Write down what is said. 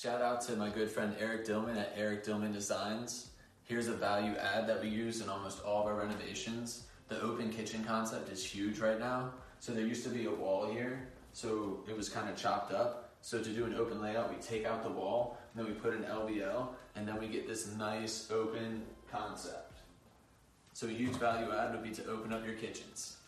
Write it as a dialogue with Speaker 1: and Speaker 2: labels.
Speaker 1: Shout out to my good friend Eric Dillman at Eric Dillman Designs. Here's a value add that we use in almost all of our renovations. The open kitchen concept is huge right now. So there used to be a wall here, so it was kind of chopped up. So to do an open layout, we take out the wall, and then we put an LVL, and then we get this nice open concept. So a huge value add would be to open up your kitchens.